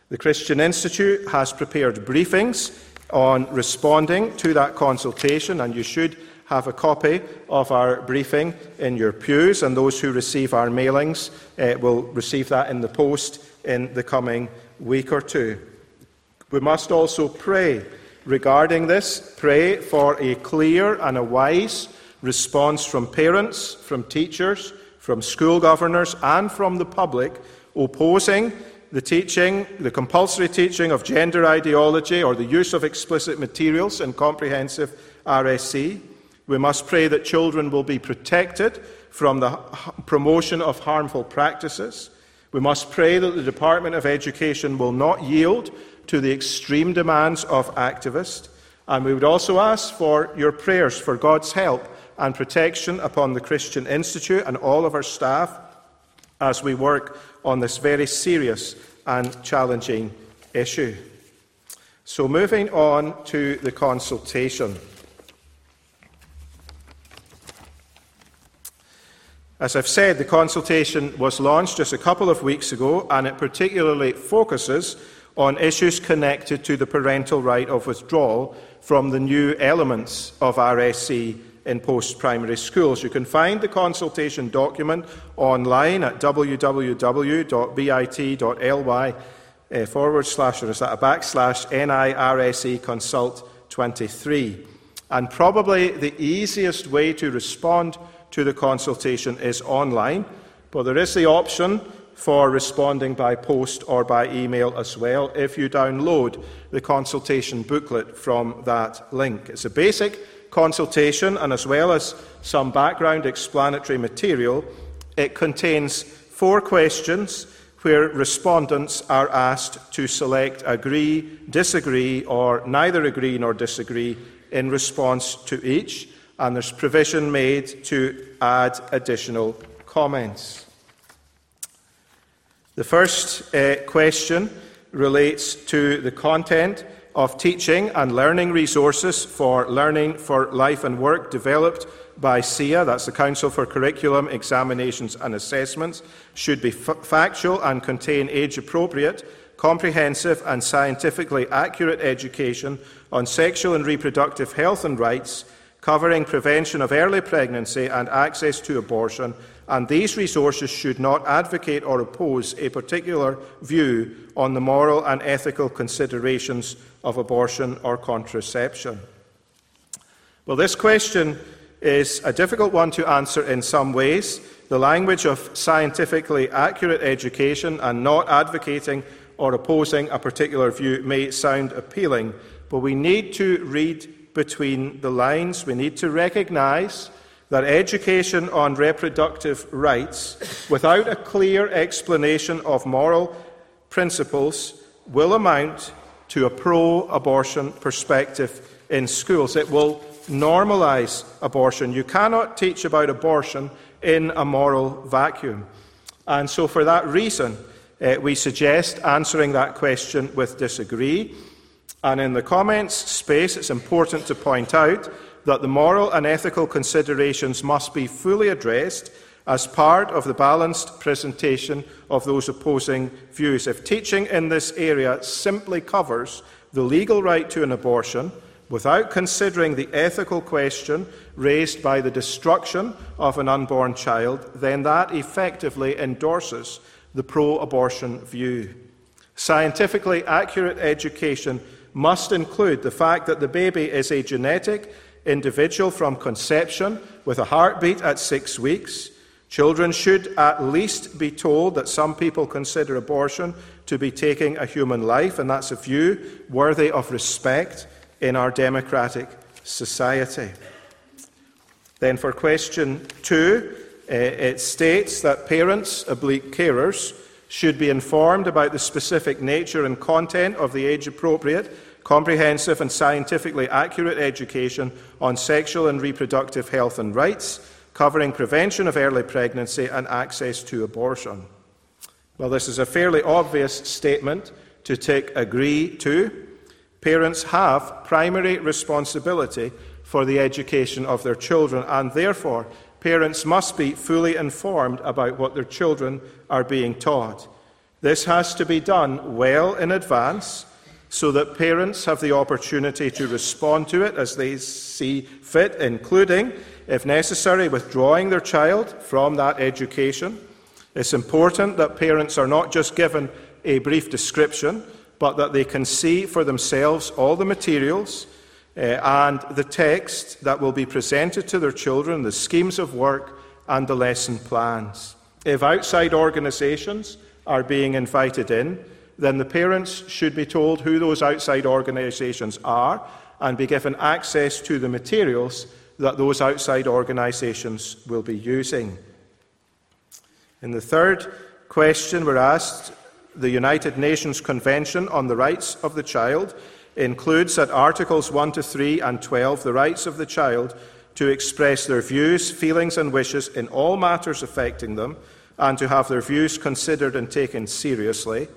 The Christian Institute has prepared briefings on responding to that consultation, and you should have a copy of our briefing in your pews, and those who receive our mailings uh, will receive that in the post in the coming week or two. We must also pray regarding this. Pray for a clear and a wise response from parents, from teachers, from school governors, and from the public opposing the teaching, the compulsory teaching of gender ideology or the use of explicit materials in comprehensive RSE. We must pray that children will be protected from the promotion of harmful practices. We must pray that the Department of Education will not yield to the extreme demands of activists. And we would also ask for your prayers for God's help and protection upon the Christian Institute and all of our staff as we work on this very serious and challenging issue. So, moving on to the consultation. As I've said, the consultation was launched just a couple of weeks ago, and it particularly focuses on issues connected to the parental right of withdrawal from the new elements of RSE in post primary schools. You can find the consultation document online at www.bit.ly uh, forward slash, or is that a backslash, NIRSE Consult 23. And probably the easiest way to respond to the consultation is online, but there is the option for responding by post or by email as well if you download the consultation booklet from that link. It's a basic consultation, and as well as some background explanatory material, it contains four questions where respondents are asked to select agree, disagree, or neither agree nor disagree in response to each, and there's provision made to add additional comments. The first uh, question relates to the content of teaching and learning resources for learning for life and work developed by CCEA, that's the Council for Curriculum, Examinations and Assessments, should be f- factual and contain age appropriate, comprehensive, and scientifically accurate education on sexual and reproductive health and rights, covering prevention of early pregnancy and access to abortion, and these resources should not advocate or oppose a particular view on the moral and ethical considerations of abortion or contraception. Well, this question is a difficult one to answer in some ways. The language of scientifically accurate education and not advocating or opposing a particular view may sound appealing, but we need to read between the lines. We need to recognize that education on reproductive rights, without a clear explanation of moral principles, will amount to a pro abortion perspective in schools. It will normalize abortion. You cannot teach about abortion in a moral vacuum. And so, for that reason, uh, we suggest answering that question with disagree. And in the comments space, it's important to point out that the moral and ethical considerations must be fully addressed as part of the balanced presentation of those opposing views. If teaching in this area simply covers the legal right to an abortion without considering the ethical question raised by the destruction of an unborn child, then that effectively endorses the pro abortion view. Scientifically accurate education must include the fact that the baby is a genetic individual from conception with a heartbeat at six weeks. Children should at least be told that some people consider abortion to be taking a human life, and that's a view worthy of respect in our democratic society. Then, for question two, uh, it states that parents, oblique carers, should be informed about the specific nature and content of the age appropriate comprehensive and scientifically accurate education on sexual and reproductive health and rights, covering prevention of early pregnancy and access to abortion. Well, this is a fairly obvious statement to take agree to. Parents have primary responsibility for the education of their children, and therefore, parents must be fully informed about what their children are being taught. This has to be done well in advance so that parents have the opportunity to respond to it as they see fit, including, if necessary, withdrawing their child from that education. It's important that parents are not just given a brief description, but that they can see for themselves all the materials uh, and the text that will be presented to their children, the schemes of work, and the lesson plans. If outside organisations are being invited in, then the parents should be told who those outside organisations are and be given access to the materials that those outside organisations will be using. In the third question, we're asked the United Nations Convention on the Rights of the Child includes at Articles 1 to 3 and 12 the rights of the child to express their views, feelings, and wishes in all matters affecting them, and to have their views considered and taken seriously.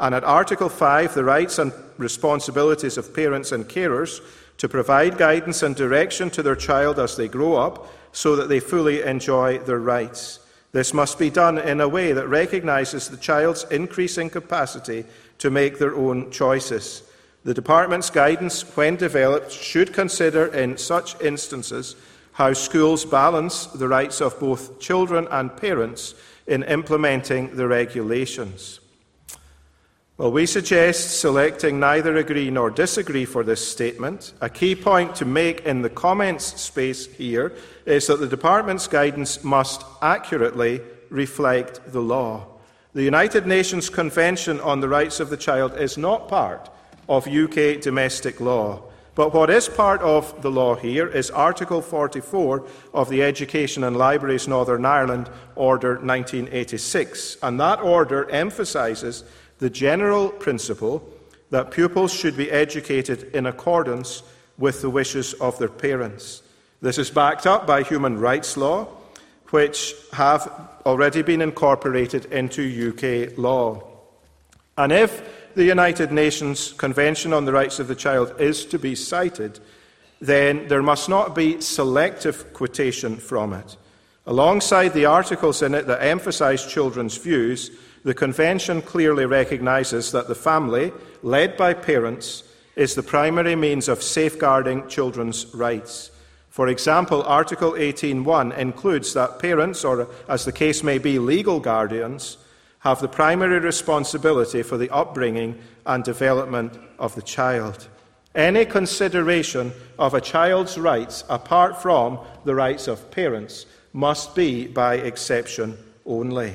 And at Article 5, the rights and responsibilities of parents and carers to provide guidance and direction to their child as they grow up so that they fully enjoy their rights. This must be done in a way that recognises the child's increasing capacity to make their own choices. The Department's guidance, when developed, should consider in such instances how schools balance the rights of both children and parents in implementing the regulations. Well, we suggest selecting neither agree nor disagree for this statement. A key point to make in the comments space here is that the Department's guidance must accurately reflect the law. The United Nations Convention on the Rights of the Child is not part of UK domestic law. But what is part of the law here is Article 44 of the Education and Libraries Northern Ireland Order 1986. And that order emphasises the general principle that pupils should be educated in accordance with the wishes of their parents. This is backed up by human rights law, which have already been incorporated into UK law. And if the United Nations Convention on the Rights of the Child is to be cited, then there must not be selective quotation from it. Alongside the articles in it that emphasize children's views, the Convention clearly recognizes that the family, led by parents, is the primary means of safeguarding children's rights. For example, Article 18.1 includes that parents, or as the case may be, legal guardians, have the primary responsibility for the upbringing and development of the child. Any consideration of a child's rights apart from the rights of parents must be by exception only.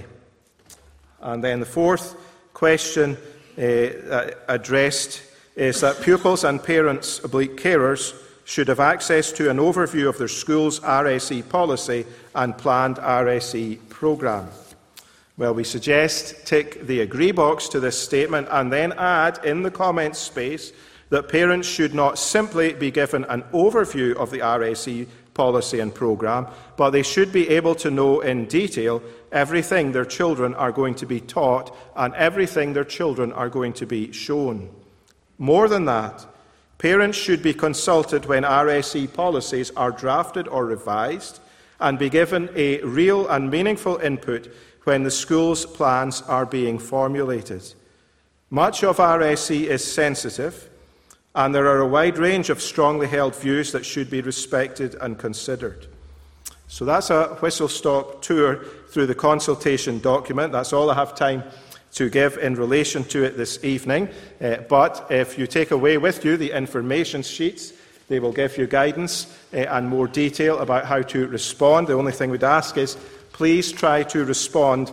And then the fourth question uh, addressed is that pupils and parents, oblique carers, should have access to an overview of their school's RSE policy and planned RSE programme. Well, we suggest tick the agree box to this statement and then add in the comments space that parents should not simply be given an overview of the RSE policy and programme, but they should be able to know in detail everything their children are going to be taught and everything their children are going to be shown. More than that, parents should be consulted when RSE policies are drafted or revised and be given a real and meaningful input when the school's plans are being formulated. Much of RSE is sensitive, and there are a wide range of strongly held views that should be respected and considered. So that's a whistle stop tour through the consultation document. That's all I have time to give in relation to it this evening. Uh, but if you take away with you the information sheets, they will give you guidance uh, and more detail about how to respond. The only thing we'd ask is please try to respond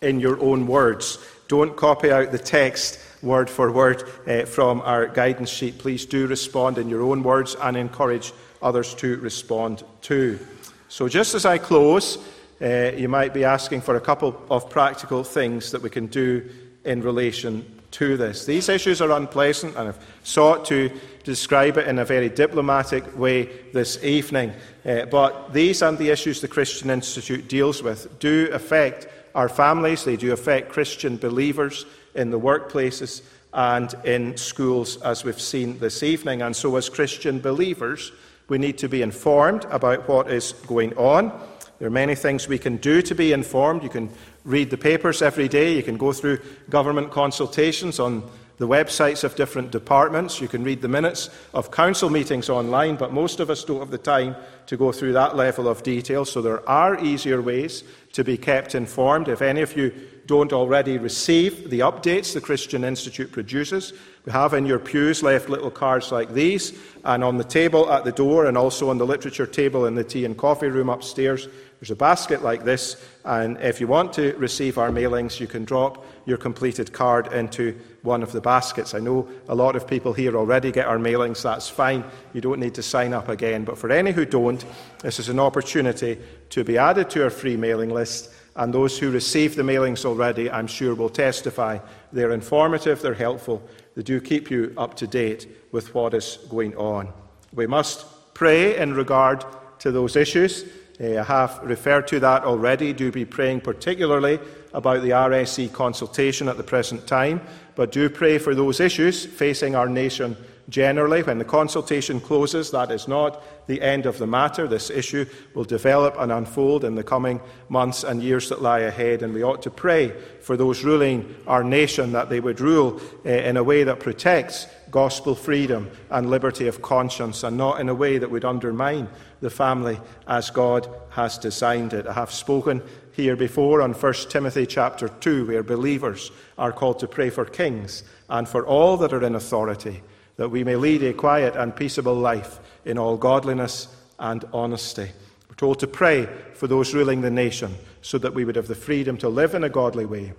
in your own words. Don't copy out the text word for word uh, from our guidance sheet. Please do respond in your own words and encourage others to respond too. So, just as I close, uh, you might be asking for a couple of practical things that we can do in relation to this. These issues are unpleasant, and I've sought to describe it in a very diplomatic way this evening. Uh, but these and the issues the Christian Institute deals with do affect our families, they do affect Christian believers in the workplaces and in schools, as we've seen this evening. And so, as Christian believers, we need to be informed about what is going on. There are many things we can do to be informed. You can read the papers every day, you can go through government consultations on the websites of different departments. You can read the minutes of council meetings online, but most of us don't have the time to go through that level of detail. So there are easier ways to be kept informed. If any of you don't already receive the updates the Christian Institute produces, we have in your pews left little cards like these, and on the table at the door, and also on the literature table in the tea and coffee room upstairs, there's a basket like this, and if you want to receive our mailings, you can drop your completed card into one of the baskets. I know a lot of people here already get our mailings, that's fine. You don't need to sign up again. But for any who don't, this is an opportunity to be added to our free mailing list. And those who receive the mailings already, I'm sure, will testify. They're informative, they're helpful, they do keep you up to date with what is going on. We must pray in regard to those issues. Uh, I have referred to that already. Do be praying particularly about the RSE consultation at the present time, but do pray for those issues facing our nation generally. When the consultation closes, that is not the end of the matter. This issue will develop and unfold in the coming months and years that lie ahead, and we ought to pray for those ruling our nation that they would rule uh, in a way that protects gospel freedom and liberty of conscience, and not in a way that would undermine the family as God has designed it. I have spoken here before on 1 Timothy chapter 2, where believers are called to pray for kings and for all that are in authority, that we may lead a quiet and peaceable life in all godliness and honesty. We're told to pray for those ruling the nation so that we would have the freedom to live in a godly way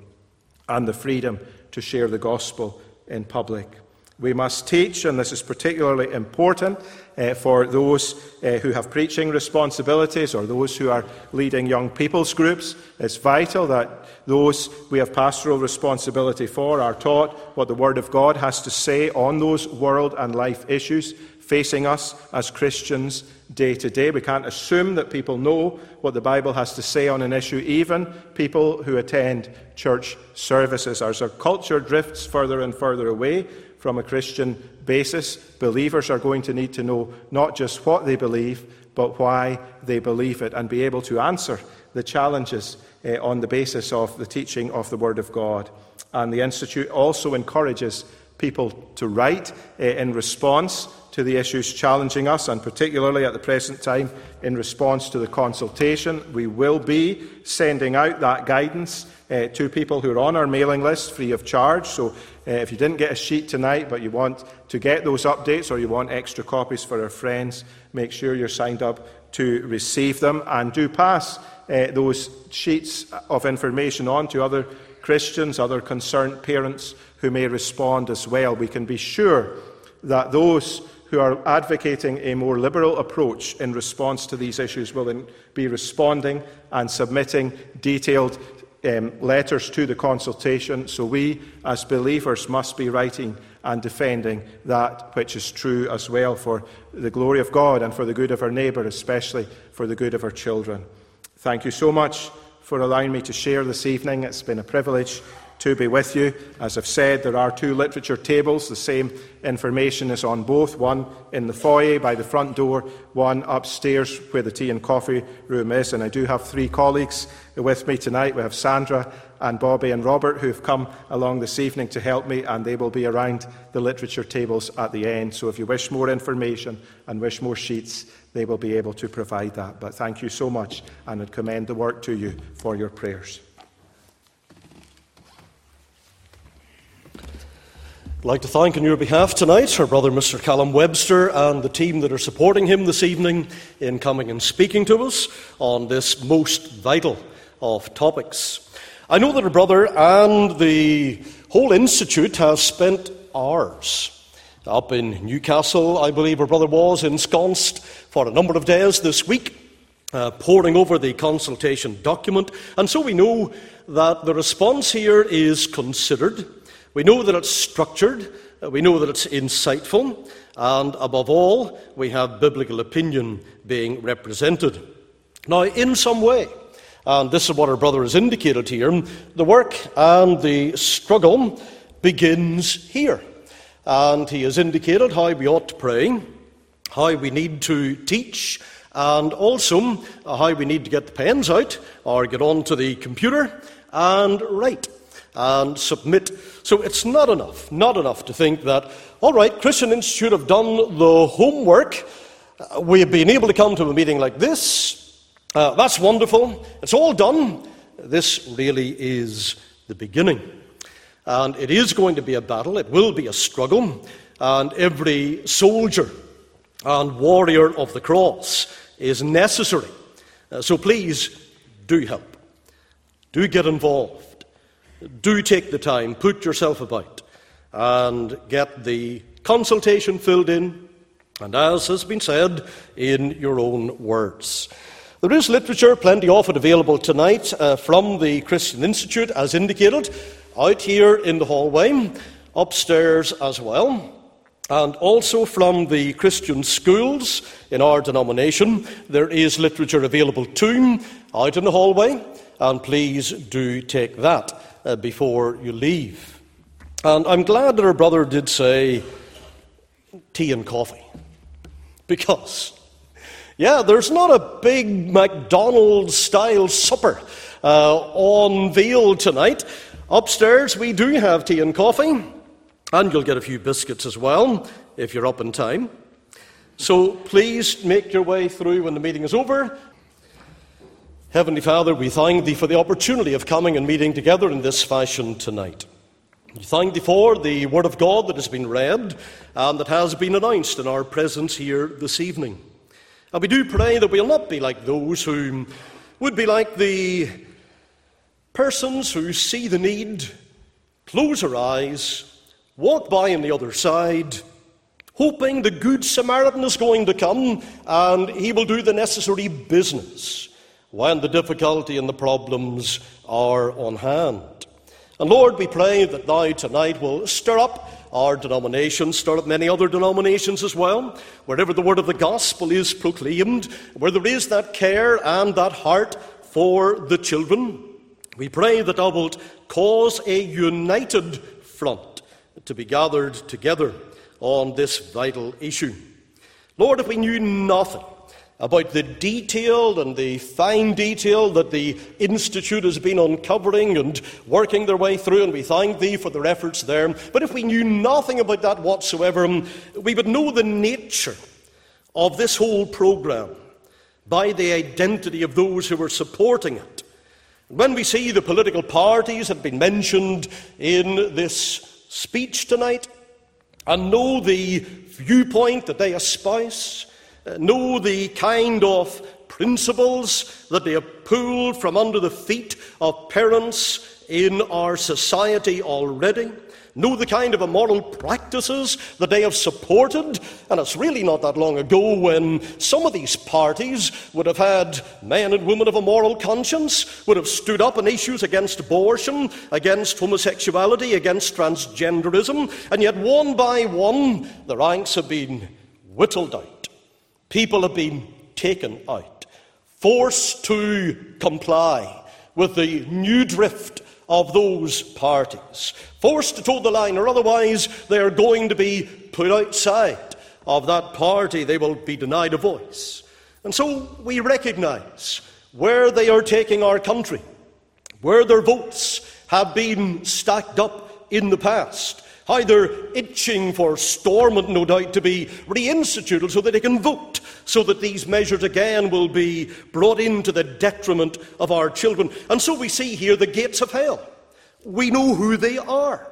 and the freedom to share the gospel in public. We must teach, and this is particularly important uh, for those uh, who have preaching responsibilities or those who are leading young people's groups. It's vital that those we have pastoral responsibility for are taught what the Word of God has to say on those world and life issues facing us as Christians day to day. We can't assume that people know what the Bible has to say on an issue, even people who attend church services. As our culture drifts further and further away from a Christian basis, believers are going to need to know not just what they believe, but why they believe it and be able to answer the challenges uh, on the basis of the teaching of the Word of God. And the Institute also encourages people to write uh, in response to the issues challenging us, and particularly at the present time in response to the consultation. We will be sending out that guidance uh, to people who are on our mailing list free of charge. So uh, if you didn't get a sheet tonight but you want to get those updates or you want extra copies for our friends, make sure you're signed up to receive them and do pass uh, those sheets of information on to other Christians, other concerned parents who may respond as well. We can be sure that those who are advocating a more liberal approach in response to these issues will be responding and submitting detailed um, letters to the consultation. So we, as believers, must be writing and defending that which is true as well for the glory of God and for the good of our neighbour, especially for the good of our children. Thank you so much for allowing me to share this evening. It's been a privilege to be with you. As I've said, there are two literature tables. The same information is on both one in the foyer by the front door, one upstairs where the tea and coffee room is. And I do have three colleagues with me tonight. We have Sandra and Bobby and Robert who have come along this evening to help me, and they will be around the literature tables at the end. So if you wish more information and wish more sheets, they will be able to provide that. But thank you so much, and I commend the work to you for your prayers. I'd like to thank on your behalf tonight our brother Mr. Callum Webster and the team that are supporting him this evening in coming and speaking to us on this most vital of topics. I know that our brother and the whole Institute has spent hours up in Newcastle, I believe her brother was, ensconced for a number of days this week, uh, poring over the consultation document. And so we know that the response here is considered we know that it's structured, uh, we know that it's insightful, and above all, we have biblical opinion being represented. Now, in some way, and this is what our brother has indicated here, the work and the struggle begins here. And he has indicated how we ought to pray, how we need to teach, and also how we need to get the pens out or get onto the computer and write and submit. So it's not enough, not enough to think that, all right, Christian Institute have done the homework. Uh, we have been able to come to a meeting like this. Uh, that's wonderful. It's all done. This really is the beginning. And it is going to be a battle, it will be a struggle. And every soldier and warrior of the cross is necessary. Uh, so please do help, do get involved. Do take the time, put yourself about, and get the consultation filled in, and as has been said, in your own words. There is literature, plenty of it available tonight uh, from the Christian Institute, as indicated, out here in the hallway, upstairs as well, and also from the Christian schools in our denomination. There is literature available too, out in the hallway, and please do take that uh, before you leave. And I'm glad that her brother did say tea and coffee. Because, yeah, there's not a big McDonald's style supper uh, veal tonight. Upstairs, we do have tea and coffee, and you'll get a few biscuits as well if you're up in time. So please make your way through when the meeting is over. Heavenly Father, we thank Thee for the opportunity of coming and meeting together in this fashion tonight. We thank Thee for the Word of God that has been read and that has been announced in our presence here this evening. And we do pray that we'll not be like those who would be like the persons who see the need, close their eyes, walk by on the other side, hoping the Good Samaritan is going to come and he will do the necessary business when the difficulty and the problems are on hand. And Lord, we pray that thou tonight will stir up our denomination, stir up many other denominations as well, wherever the word of the gospel is proclaimed, where there is that care and that heart for the children. We pray that thou wilt cause a united front to be gathered together on this vital issue. Lord, if we knew nothing about the detail and the fine detail that the Institute has been uncovering and working their way through, and we thank Thee for their efforts there. But if we knew nothing about that whatsoever, we would know the nature of this whole programme by the identity of those who are supporting it. When we see the political parties have been mentioned in this speech tonight, and know the viewpoint that they espouse, uh, know the kind of principles that they have pulled from under the feet of parents in our society already, know the kind of immoral practices that they have supported. And it's really not that long ago when some of these parties would have had men and women of a moral conscience, would have stood up on issues against abortion, against homosexuality, against transgenderism, and yet one by one the ranks have been whittled out. People have been taken out, forced to comply with the new drift of those parties, forced to toe the line, or otherwise they are going to be put outside of that party. They will be denied a voice. And so we recognize where they are taking our country, where their votes have been stacked up in the past, how they're itching for Stormont, no doubt, to be reinstituted so that they can vote, so that these measures again will be brought into the detriment of our children. And so we see here the gates of hell. We know who they are.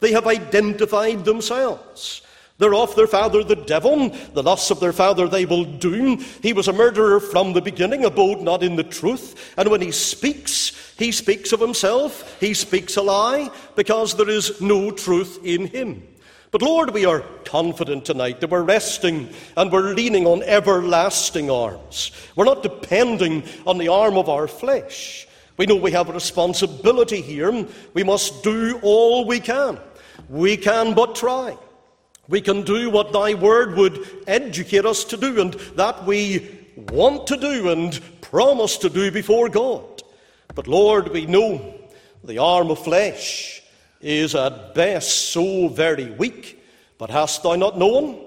They have identified themselves. They're of their father the devil. The lusts of their father they will do. He was a murderer from the beginning, abode not in the truth. And when he speaks, he speaks of himself, he speaks a lie, because there is no truth in him. But Lord, we are confident tonight that we're resting and we're leaning on everlasting arms. We're not depending on the arm of our flesh. We know we have a responsibility here. We must do all we can. We can but try. We can do what thy word would educate us to do, and that we want to do and promise to do before God. But Lord, we know the arm of flesh is at best so very weak. But hast thou not known?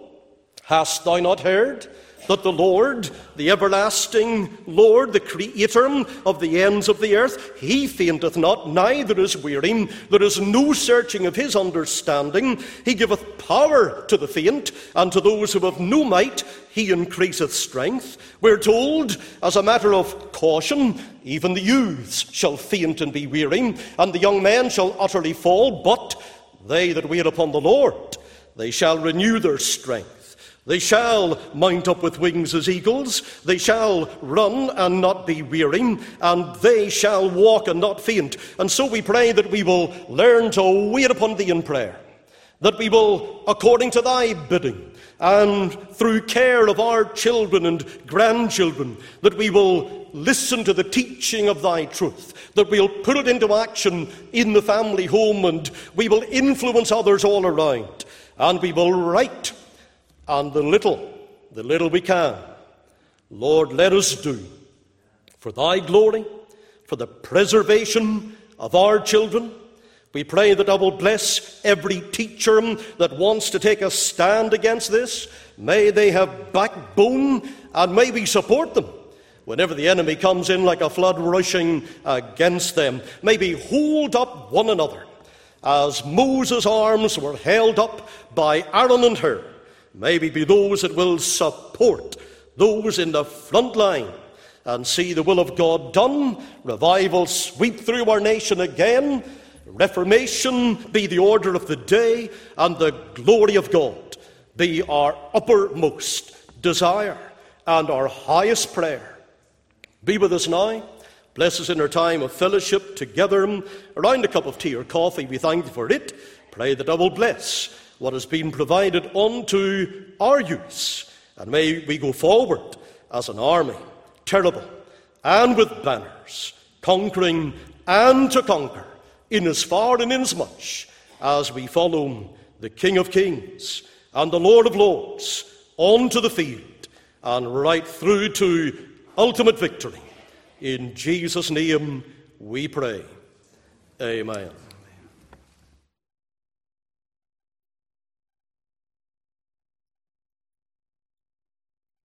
Hast thou not heard? That the Lord, the everlasting Lord, the Creator of the ends of the earth, he fainteth not, neither is weary. There is no searching of his understanding. He giveth power to the faint, and to those who have no might, he increaseth strength. We're told, as a matter of caution, even the youths shall faint and be weary, and the young men shall utterly fall, but they that wait upon the Lord, they shall renew their strength. They shall mount up with wings as eagles. They shall run and not be weary. And they shall walk and not faint. And so we pray that we will learn to wait upon thee in prayer. That we will, according to thy bidding, and through care of our children and grandchildren, that we will listen to the teaching of thy truth, that we'll put it into action in the family home, and we will influence others all around, and we will write and the little, the little we can, Lord, let us do for thy glory, for the preservation of our children. We pray that I will bless every teacher that wants to take a stand against this. May they have backbone and may we support them whenever the enemy comes in like a flood rushing against them. May we hold up one another as Moses' arms were held up by Aaron and Hur maybe be those that will support those in the front line and see the will of God done, revival sweep through our nation again, reformation be the order of the day, and the glory of God be our uppermost desire and our highest prayer. Be with us now. Bless us in our time of fellowship together around a cup of tea or coffee. We thank you for it. Pray that I will bless what has been provided unto our use. And may we go forward as an army, terrible, and with banners, conquering and to conquer, in as far and inasmuch as we follow the King of Kings and the Lord of Lords onto the field and right through to ultimate victory. In Jesus' name we pray. Amen.